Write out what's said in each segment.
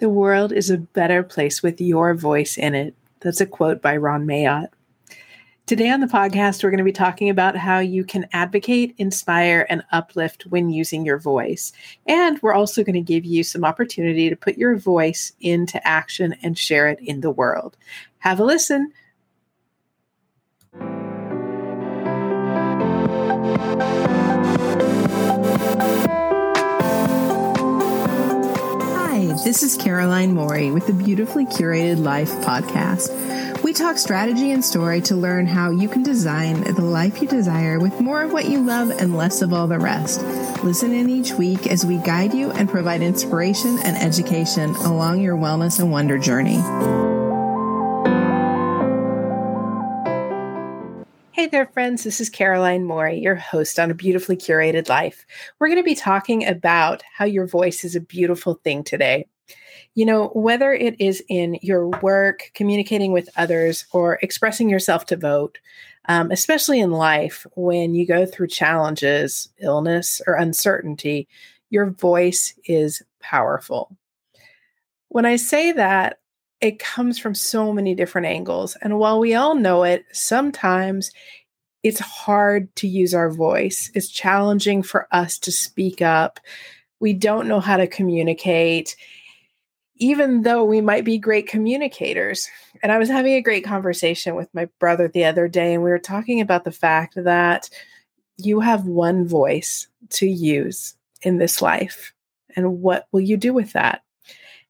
The world is a better place with your voice in it. That's a quote by Ron Mayotte. Today on the podcast, we're going to be talking about how you can advocate, inspire, and uplift when using your voice. And we're also going to give you some opportunity to put your voice into action and share it in the world. Have a listen. This is Caroline Morey with the Beautifully Curated Life podcast. We talk strategy and story to learn how you can design the life you desire with more of what you love and less of all the rest. Listen in each week as we guide you and provide inspiration and education along your wellness and wonder journey. There, friends. This is Caroline Morey, your host on A Beautifully Curated Life. We're going to be talking about how your voice is a beautiful thing today. You know, whether it is in your work, communicating with others, or expressing yourself to vote, um, especially in life when you go through challenges, illness, or uncertainty, your voice is powerful. When I say that, it comes from so many different angles. And while we all know it, sometimes it's hard to use our voice. It's challenging for us to speak up. We don't know how to communicate, even though we might be great communicators. And I was having a great conversation with my brother the other day, and we were talking about the fact that you have one voice to use in this life. And what will you do with that?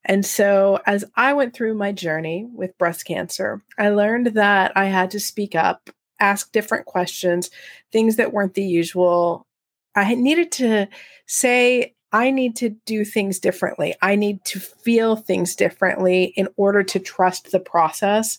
And so, as I went through my journey with breast cancer, I learned that I had to speak up, ask different questions, things that weren't the usual. I needed to say, I need to do things differently. I need to feel things differently in order to trust the process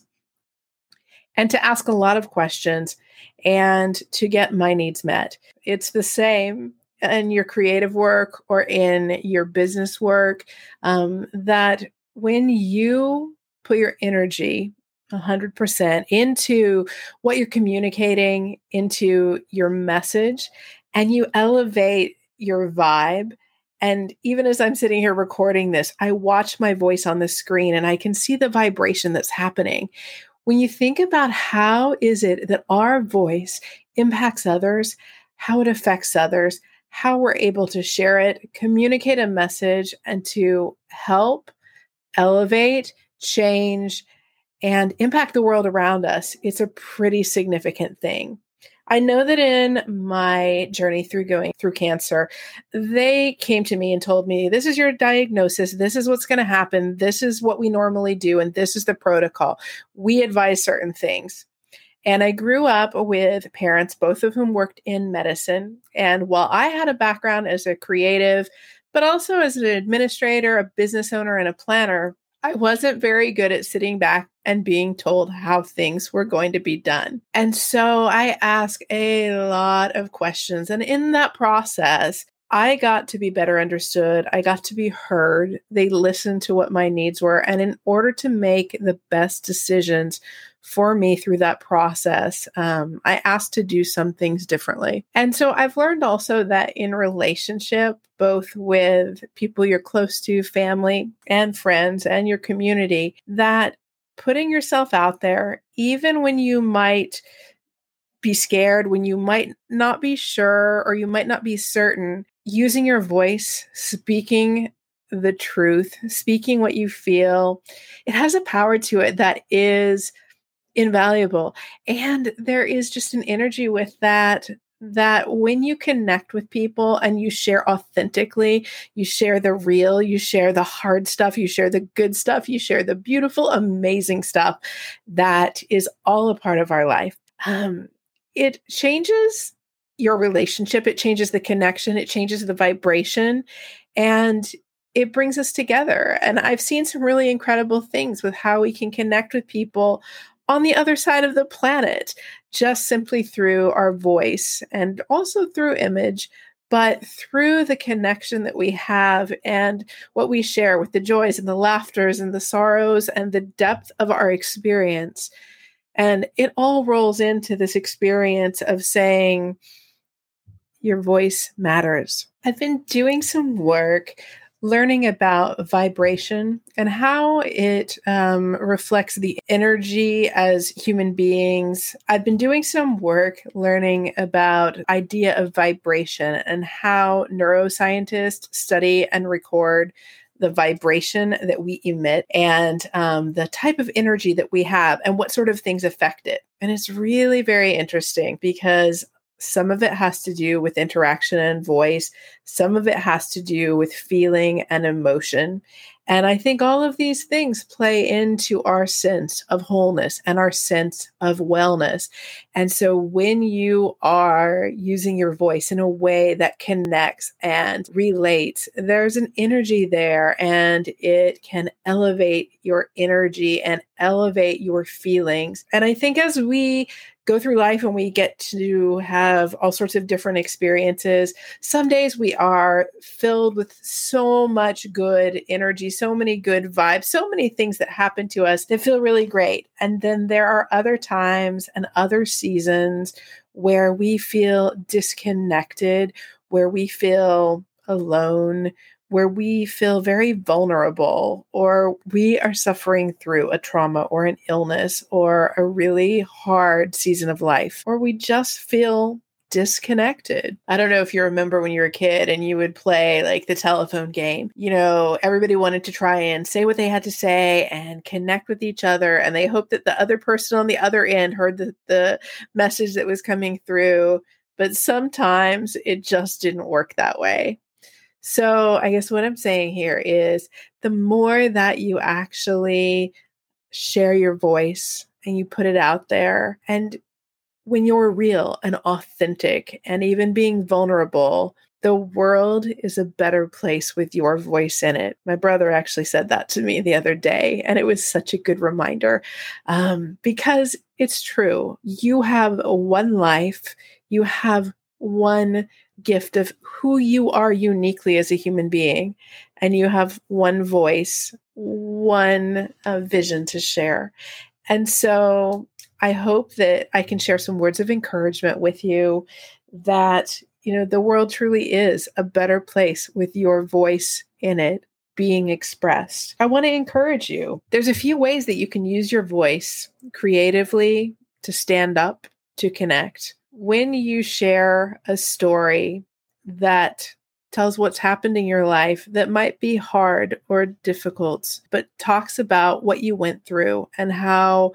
and to ask a lot of questions and to get my needs met. It's the same in your creative work or in your business work um, that when you put your energy 100% into what you're communicating, into your message, and you elevate your vibe. And even as I'm sitting here recording this, I watch my voice on the screen and I can see the vibration that's happening. When you think about how is it that our voice impacts others, how it affects others, how we're able to share it, communicate a message, and to help elevate, change, and impact the world around us, it's a pretty significant thing. I know that in my journey through going through cancer, they came to me and told me, This is your diagnosis. This is what's going to happen. This is what we normally do. And this is the protocol. We advise certain things. And I grew up with parents, both of whom worked in medicine. And while I had a background as a creative, but also as an administrator, a business owner, and a planner, I wasn't very good at sitting back and being told how things were going to be done. And so I asked a lot of questions. And in that process, I got to be better understood. I got to be heard. They listened to what my needs were. And in order to make the best decisions for me through that process, um, I asked to do some things differently. And so I've learned also that in relationship, both with people you're close to, family and friends, and your community, that putting yourself out there, even when you might be scared, when you might not be sure or you might not be certain, using your voice, speaking the truth, speaking what you feel, it has a power to it that is invaluable. And there is just an energy with that that when you connect with people and you share authentically, you share the real, you share the hard stuff, you share the good stuff, you share the beautiful, amazing stuff that is all a part of our life. Um, it changes your relationship, it changes the connection, it changes the vibration, and it brings us together. And I've seen some really incredible things with how we can connect with people on the other side of the planet just simply through our voice and also through image but through the connection that we have and what we share with the joys and the laughters and the sorrows and the depth of our experience and it all rolls into this experience of saying your voice matters. I've been doing some work learning about vibration and how it um, reflects the energy as human beings. I've been doing some work learning about idea of vibration and how neuroscientists study and record the vibration that we emit and um, the type of energy that we have and what sort of things affect it. And it's really very interesting because some of it has to do with interaction and voice. Some of it has to do with feeling and emotion. And I think all of these things play into our sense of wholeness and our sense of wellness. And so when you are using your voice in a way that connects and relates, there's an energy there and it can elevate your energy and elevate your feelings. And I think as we go through life and we get to have all sorts of different experiences. Some days we are filled with so much good energy, so many good vibes, so many things that happen to us that feel really great. And then there are other times and other seasons where we feel disconnected, where we feel alone, where we feel very vulnerable or we are suffering through a trauma or an illness or a really hard season of life, or we just feel disconnected. I don't know if you remember when you were a kid and you would play like the telephone game. You know, everybody wanted to try and say what they had to say and connect with each other. And they hoped that the other person on the other end heard the, the message that was coming through. But sometimes it just didn't work that way. So, I guess what I'm saying here is the more that you actually share your voice and you put it out there, and when you're real and authentic and even being vulnerable, the world is a better place with your voice in it. My brother actually said that to me the other day, and it was such a good reminder um, because it's true. You have one life, you have one gift of who you are uniquely as a human being, and you have one voice, one uh, vision to share. And so I hope that I can share some words of encouragement with you that, you know, the world truly is a better place with your voice in it being expressed. I want to encourage you. There's a few ways that you can use your voice creatively to stand up, to connect when you share a story that tells what's happened in your life that might be hard or difficult, but talks about what you went through and how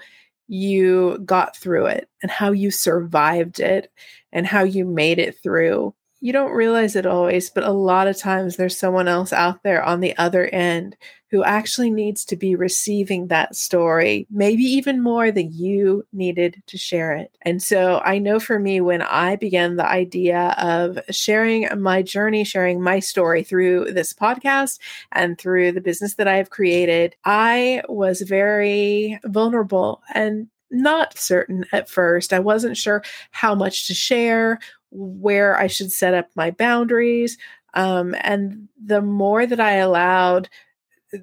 you got through it and how you survived it and how you made it through you don't realize it always, but a lot of times there's someone else out there on the other end who actually needs to be receiving that story, maybe even more than you needed to share it. And so I know for me, when I began the idea of sharing my journey, sharing my story through this podcast and through the business that I have created, I was very vulnerable and not certain at first. I wasn't sure how much to share, where I should set up my boundaries. Um, and the more that I allowed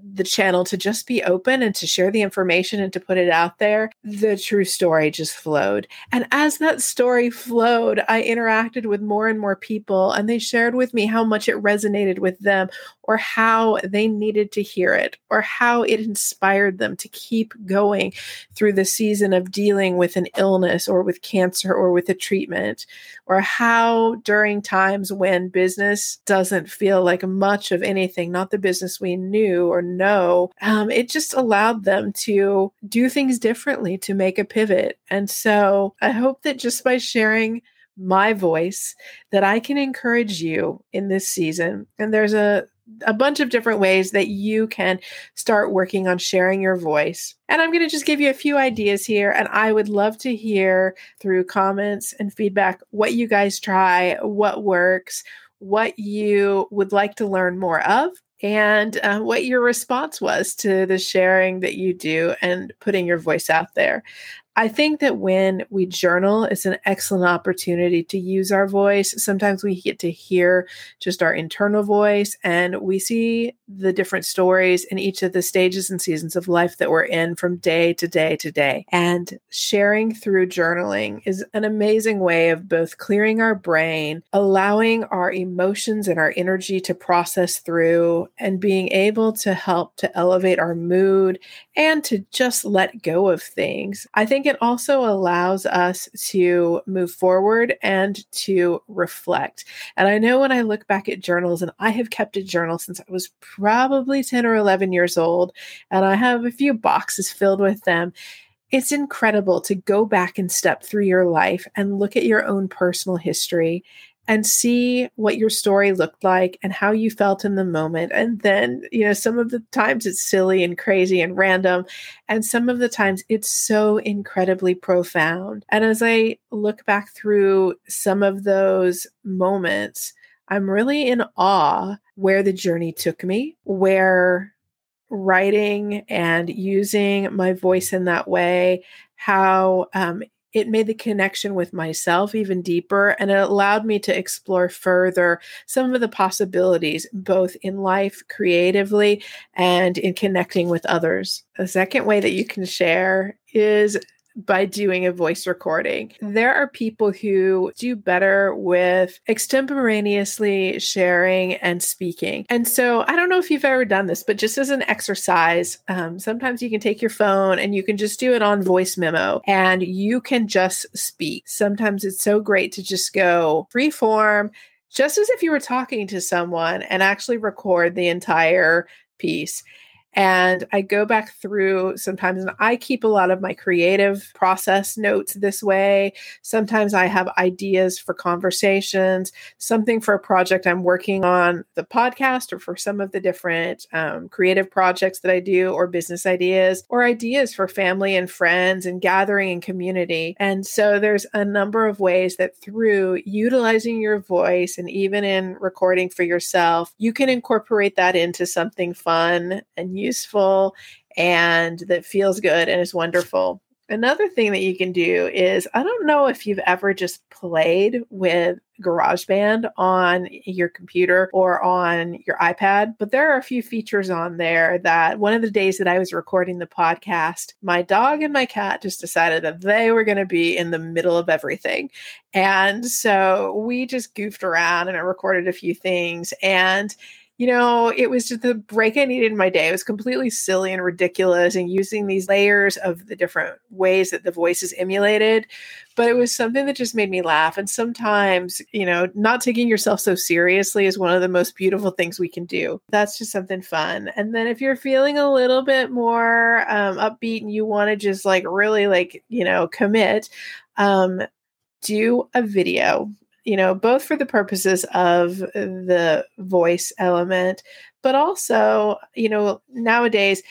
the channel to just be open and to share the information and to put it out there, the true story just flowed. And as that story flowed, I interacted with more and more people, and they shared with me how much it resonated with them, or how they needed to hear it, or how it inspired them to keep going through the season of dealing with an illness, or with cancer, or with a treatment, or how during times when business doesn't feel like much of anything, not the business we knew or know, um, it just allowed them to do things differently to make a pivot. And so I hope that just by sharing my voice that I can encourage you in this season. And there's a a bunch of different ways that you can start working on sharing your voice. And I'm going to just give you a few ideas here. And I would love to hear through comments and feedback what you guys try, what works, what you would like to learn more of and uh, what your response was to the sharing that you do and putting your voice out there. I think that when we journal, it's an excellent opportunity to use our voice. Sometimes we get to hear just our internal voice and we see the different stories in each of the stages and seasons of life that we're in from day to day to day. And sharing through journaling is an amazing way of both clearing our brain, allowing our emotions and our energy to process through, and being able to help to elevate our mood and to just let go of things. I think it also allows us to move forward and to reflect. And I know when I look back at journals, and I have kept a journal since I was probably 10 or 11 years old, and I have a few boxes filled with them it's incredible to go back and step through your life and look at your own personal history and see what your story looked like and how you felt in the moment. And then, you know, some of the times it's silly and crazy and random. And some of the times it's so incredibly profound. And as I look back through some of those moments, I'm really in awe where the journey took me, where writing and using my voice in that way, how um, it made the connection with myself even deeper and it allowed me to explore further some of the possibilities both in life creatively and in connecting with others. A second way that you can share is by doing a voice recording. There are people who do better with extemporaneously sharing and speaking. And so I don't know if you've ever done this, but just as an exercise, um, sometimes you can take your phone and you can just do it on voice memo and you can just speak. Sometimes it's so great to just go free form, just as if you were talking to someone and actually record the entire piece. And I go back through sometimes, and I keep a lot of my creative process notes this way. Sometimes I have ideas for conversations, something for a project I'm working on, the podcast, or for some of the different um, creative projects that I do, or business ideas, or ideas for family and friends and gathering and community. And so there's a number of ways that through utilizing your voice and even in recording for yourself, you can incorporate that into something fun and useful and that feels good and is wonderful. Another thing that you can do is I don't know if you've ever just played with GarageBand on your computer or on your iPad, but there are a few features on there that one of the days that I was recording the podcast, my dog and my cat just decided that they were going to be in the middle of everything. And so we just goofed around and I recorded a few things and you know, it was just the break I needed in my day. It was completely silly and ridiculous and using these layers of the different ways that the voice is emulated. But it was something that just made me laugh. And sometimes, you know, not taking yourself so seriously is one of the most beautiful things we can do. That's just something fun. And then if you're feeling a little bit more um, upbeat and you want to just like really like, you know, commit, um, do a video you know, both for the purposes of the voice element, but also, you know, nowadays,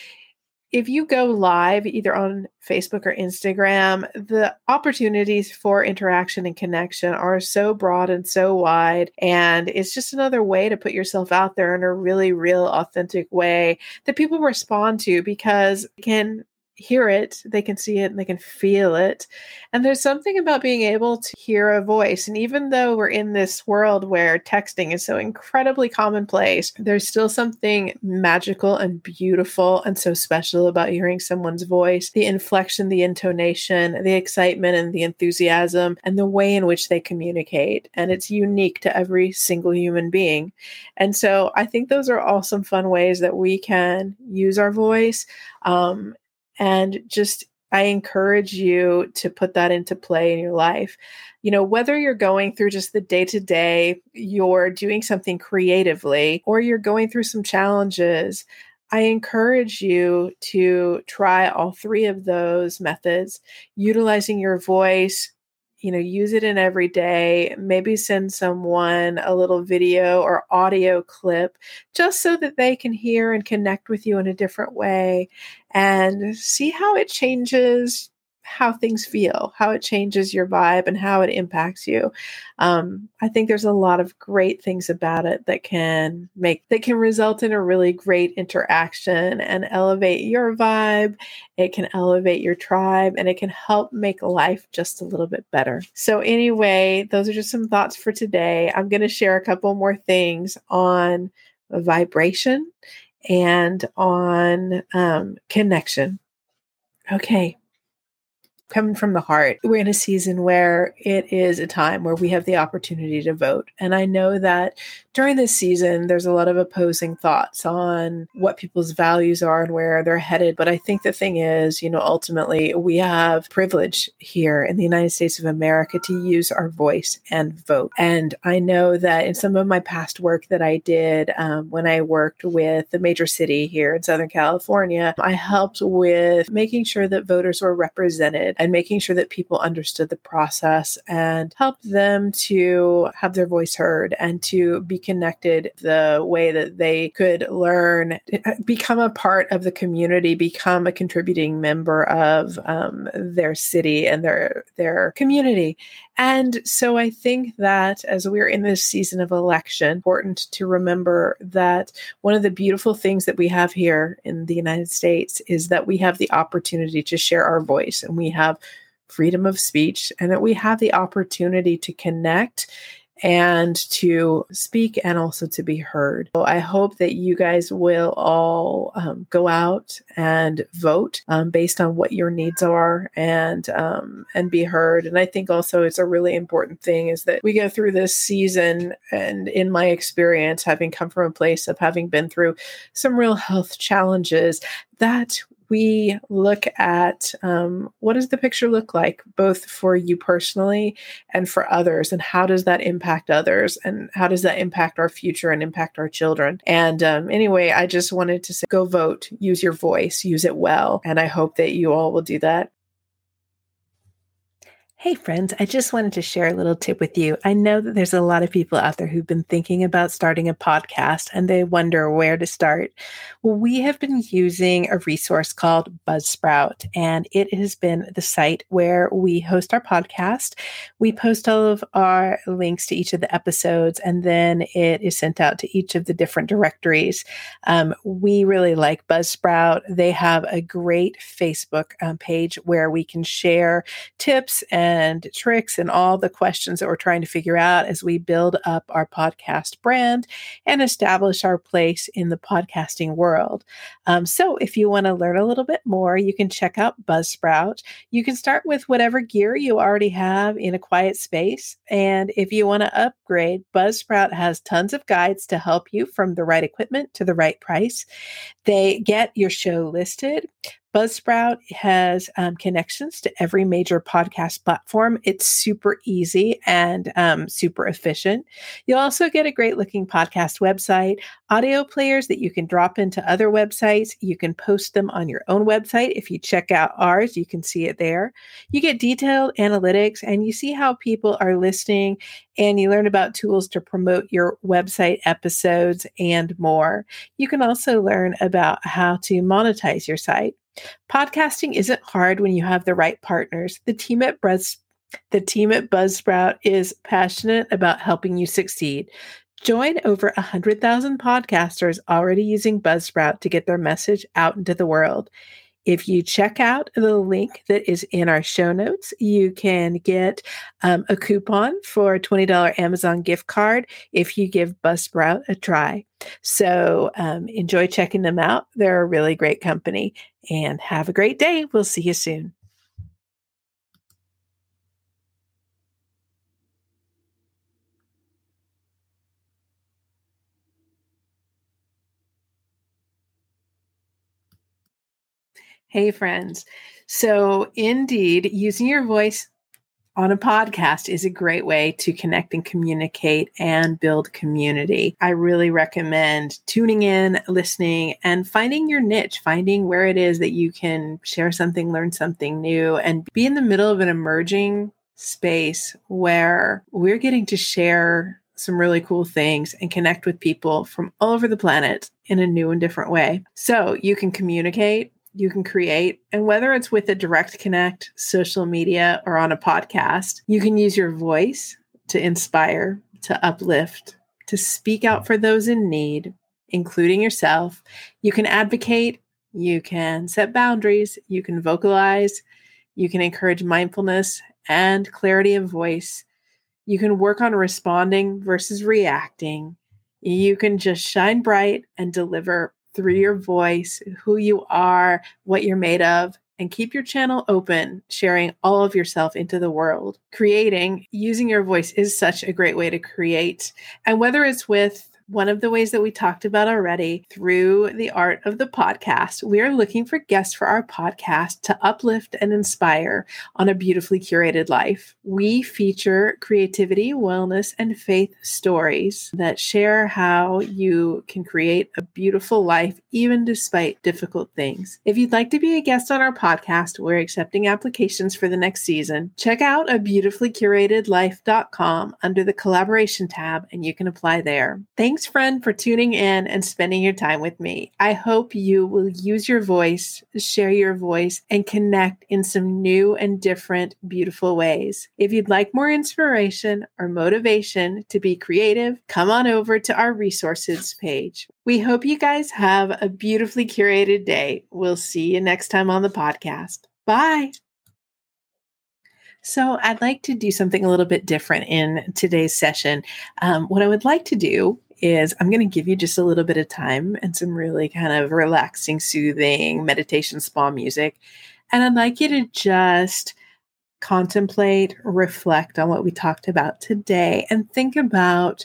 if you go live either on Facebook or Instagram, the opportunities for interaction and connection are so broad and so wide. And it's just another way to put yourself out there in a really real, authentic way that people respond to because can hear it, they can see it, and they can feel it. And there's something about being able to hear a voice. And even though we're in this world where texting is so incredibly commonplace, there's still something magical and beautiful and so special about hearing someone's voice the inflection, the intonation, the excitement, and the enthusiasm, and the way in which they communicate. And it's unique to every single human being. And so I think those are all some fun ways that we can use our voice. Um, and just I encourage you to put that into play in your life. You know, whether you're going through just the day to day, you're doing something creatively, or you're going through some challenges, I encourage you to try all three of those methods, utilizing your voice, you know use it in every day maybe send someone a little video or audio clip just so that they can hear and connect with you in a different way and see how it changes how things feel, how it changes your vibe, and how it impacts you. Um, I think there's a lot of great things about it that can make that can result in a really great interaction and elevate your vibe. It can elevate your tribe, and it can help make life just a little bit better. So, anyway, those are just some thoughts for today. I'm going to share a couple more things on vibration and on um, connection. Okay, coming from the heart. We're in a season where it is a time where we have the opportunity to vote. And I know that during this season, there's a lot of opposing thoughts on what people's values are and where they're headed. But I think the thing is, you know, ultimately, we have privilege here in the United States of America to use our voice and vote. And I know that in some of my past work that I did um, when I worked with the major city here in Southern California, I helped with making sure that voters were represented and making sure that people understood the process and helped them to have their voice heard and to be connected the way that they could learn, become a part of the community, become a contributing member of um, their city and their their community. And so I think that as we're in this season of election, important to remember that one of the beautiful things that we have here in the United States is that we have the opportunity to share our voice and we have freedom of speech and that we have the opportunity to connect and to speak and also to be heard. So I hope that you guys will all um, go out and vote um, based on what your needs are and um, and be heard. And I think also it's a really important thing is that we go through this season. And in my experience, having come from a place of having been through some real health challenges, that we look at um, what does the picture look like, both for you personally and for others, and how does that impact others, and how does that impact our future and impact our children. And um, anyway, I just wanted to say go vote, use your voice, use it well. And I hope that you all will do that. Hey, friends, I just wanted to share a little tip with you. I know that there's a lot of people out there who've been thinking about starting a podcast and they wonder where to start. Well, we have been using a resource called Buzzsprout, and it has been the site where we host our podcast. We post all of our links to each of the episodes, and then it is sent out to each of the different directories. Um, we really like Buzzsprout. They have a great Facebook um, page where we can share tips and and tricks and all the questions that we're trying to figure out as we build up our podcast brand and establish our place in the podcasting world. Um, so, if you want to learn a little bit more, you can check out Buzzsprout. You can start with whatever gear you already have in a quiet space. And if you want to upgrade, Buzzsprout has tons of guides to help you from the right equipment to the right price. They get your show listed. Buzzsprout has um, connections to every major podcast platform. It's super easy and um, super efficient. You'll also get a great looking podcast website, audio players that you can drop into other websites. You can post them on your own website. If you check out ours, you can see it there. You get detailed analytics and you see how people are listening and you learn about tools to promote your website episodes and more. You can also learn about how to monetize your site. Podcasting isn't hard when you have the right partners. The team at Buzz the team at Buzzsprout is passionate about helping you succeed. Join over 100,000 podcasters already using Buzzsprout to get their message out into the world. If you check out the link that is in our show notes, you can get um, a coupon for a $20 Amazon gift card if you give Buzzsprout a try. So um, enjoy checking them out. They're a really great company and have a great day. We'll see you soon. Hey, friends. So, indeed, using your voice on a podcast is a great way to connect and communicate and build community. I really recommend tuning in, listening, and finding your niche, finding where it is that you can share something, learn something new, and be in the middle of an emerging space where we're getting to share some really cool things and connect with people from all over the planet in a new and different way. So you can communicate you can create. And whether it's with a direct connect, social media, or on a podcast, you can use your voice to inspire, to uplift, to speak out for those in need, including yourself. You can advocate, you can set boundaries, you can vocalize, you can encourage mindfulness and clarity of voice. You can work on responding versus reacting. You can just shine bright and deliver through your voice, who you are, what you're made of, and keep your channel open, sharing all of yourself into the world. Creating, using your voice is such a great way to create. And whether it's with one of the ways that we talked about already through the art of the podcast, we are looking for guests for our podcast to uplift and inspire on a beautifully curated life. We feature creativity, wellness, and faith stories that share how you can create a beautiful life even despite difficult things. If you'd like to be a guest on our podcast, we're accepting applications for the next season. Check out a beautifully curated life.com under the collaboration tab and you can apply there. Thank Thanks, friend, for tuning in and spending your time with me. I hope you will use your voice, share your voice, and connect in some new and different, beautiful ways. If you'd like more inspiration or motivation to be creative, come on over to our resources page. We hope you guys have a beautifully curated day. We'll see you next time on the podcast. Bye. So, I'd like to do something a little bit different in today's session. Um, what I would like to do is I'm going to give you just a little bit of time and some really kind of relaxing, soothing meditation spa music. And I'd like you to just contemplate, reflect on what we talked about today, and think about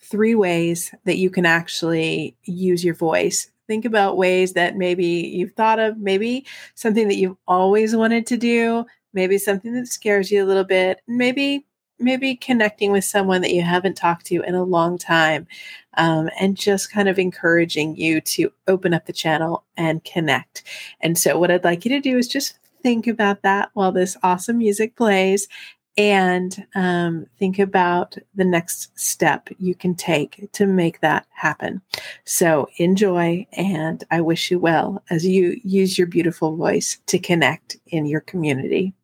three ways that you can actually use your voice. Think about ways that maybe you've thought of, maybe something that you've always wanted to do, maybe something that scares you a little bit, maybe maybe connecting with someone that you haven't talked to in a long time um, and just kind of encouraging you to open up the channel and connect. And so, what I'd like you to do is just think about that while this awesome music plays and um, think about the next step you can take to make that happen. So enjoy, and I wish you well as you use your beautiful voice to connect in your community.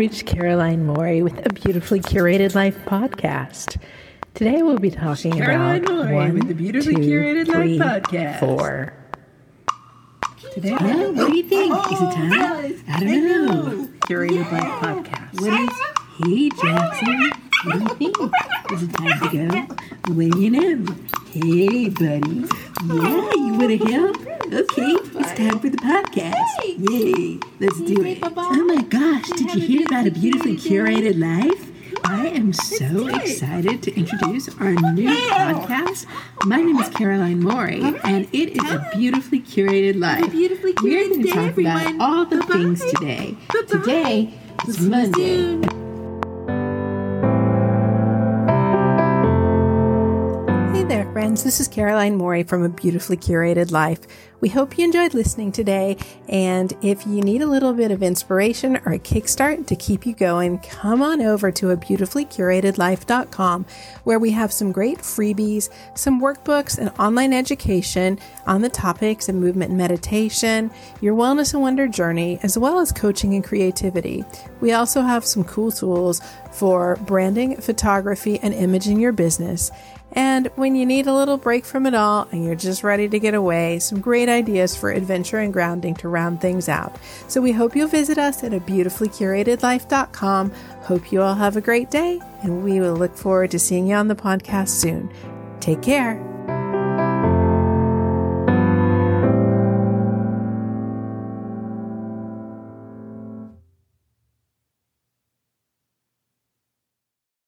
You've Caroline Morey with a beautifully curated life podcast. Today we'll be talking Caroline about Morey one, with the Beautifully two, Curated Life podcast. four. Today, Well, what do you think? Is it oh, time? I don't know. Curated Life Podcast. What is? Hey, Jackson. What do you think? Is it time to go? Do you know? Hey, buddy. Yeah, you want to help? Okay, it's time for the podcast. Yay, let's do it. Oh my gosh, did you hear about a beautifully curated life? I am so excited to introduce our new podcast. My name is Caroline Morey, and it is a beautifully curated life. beautifully We're curated going to talk about all the things today. Today is Monday. Hey there, friends. This is Caroline Morey from A Beautifully Curated Life. We hope you enjoyed listening today. And if you need a little bit of inspiration or a kickstart to keep you going, come on over to a beautifullycuratedlife.com where we have some great freebies, some workbooks, and online education on the topics of movement and meditation, your wellness and wonder journey, as well as coaching and creativity. We also have some cool tools for branding, photography, and imaging your business. And when you need a little break from it all and you're just ready to get away, some great ideas for adventure and grounding to round things out. So we hope you'll visit us at a beautifullycuratedlife.com. Hope you all have a great day, and we will look forward to seeing you on the podcast soon. Take care.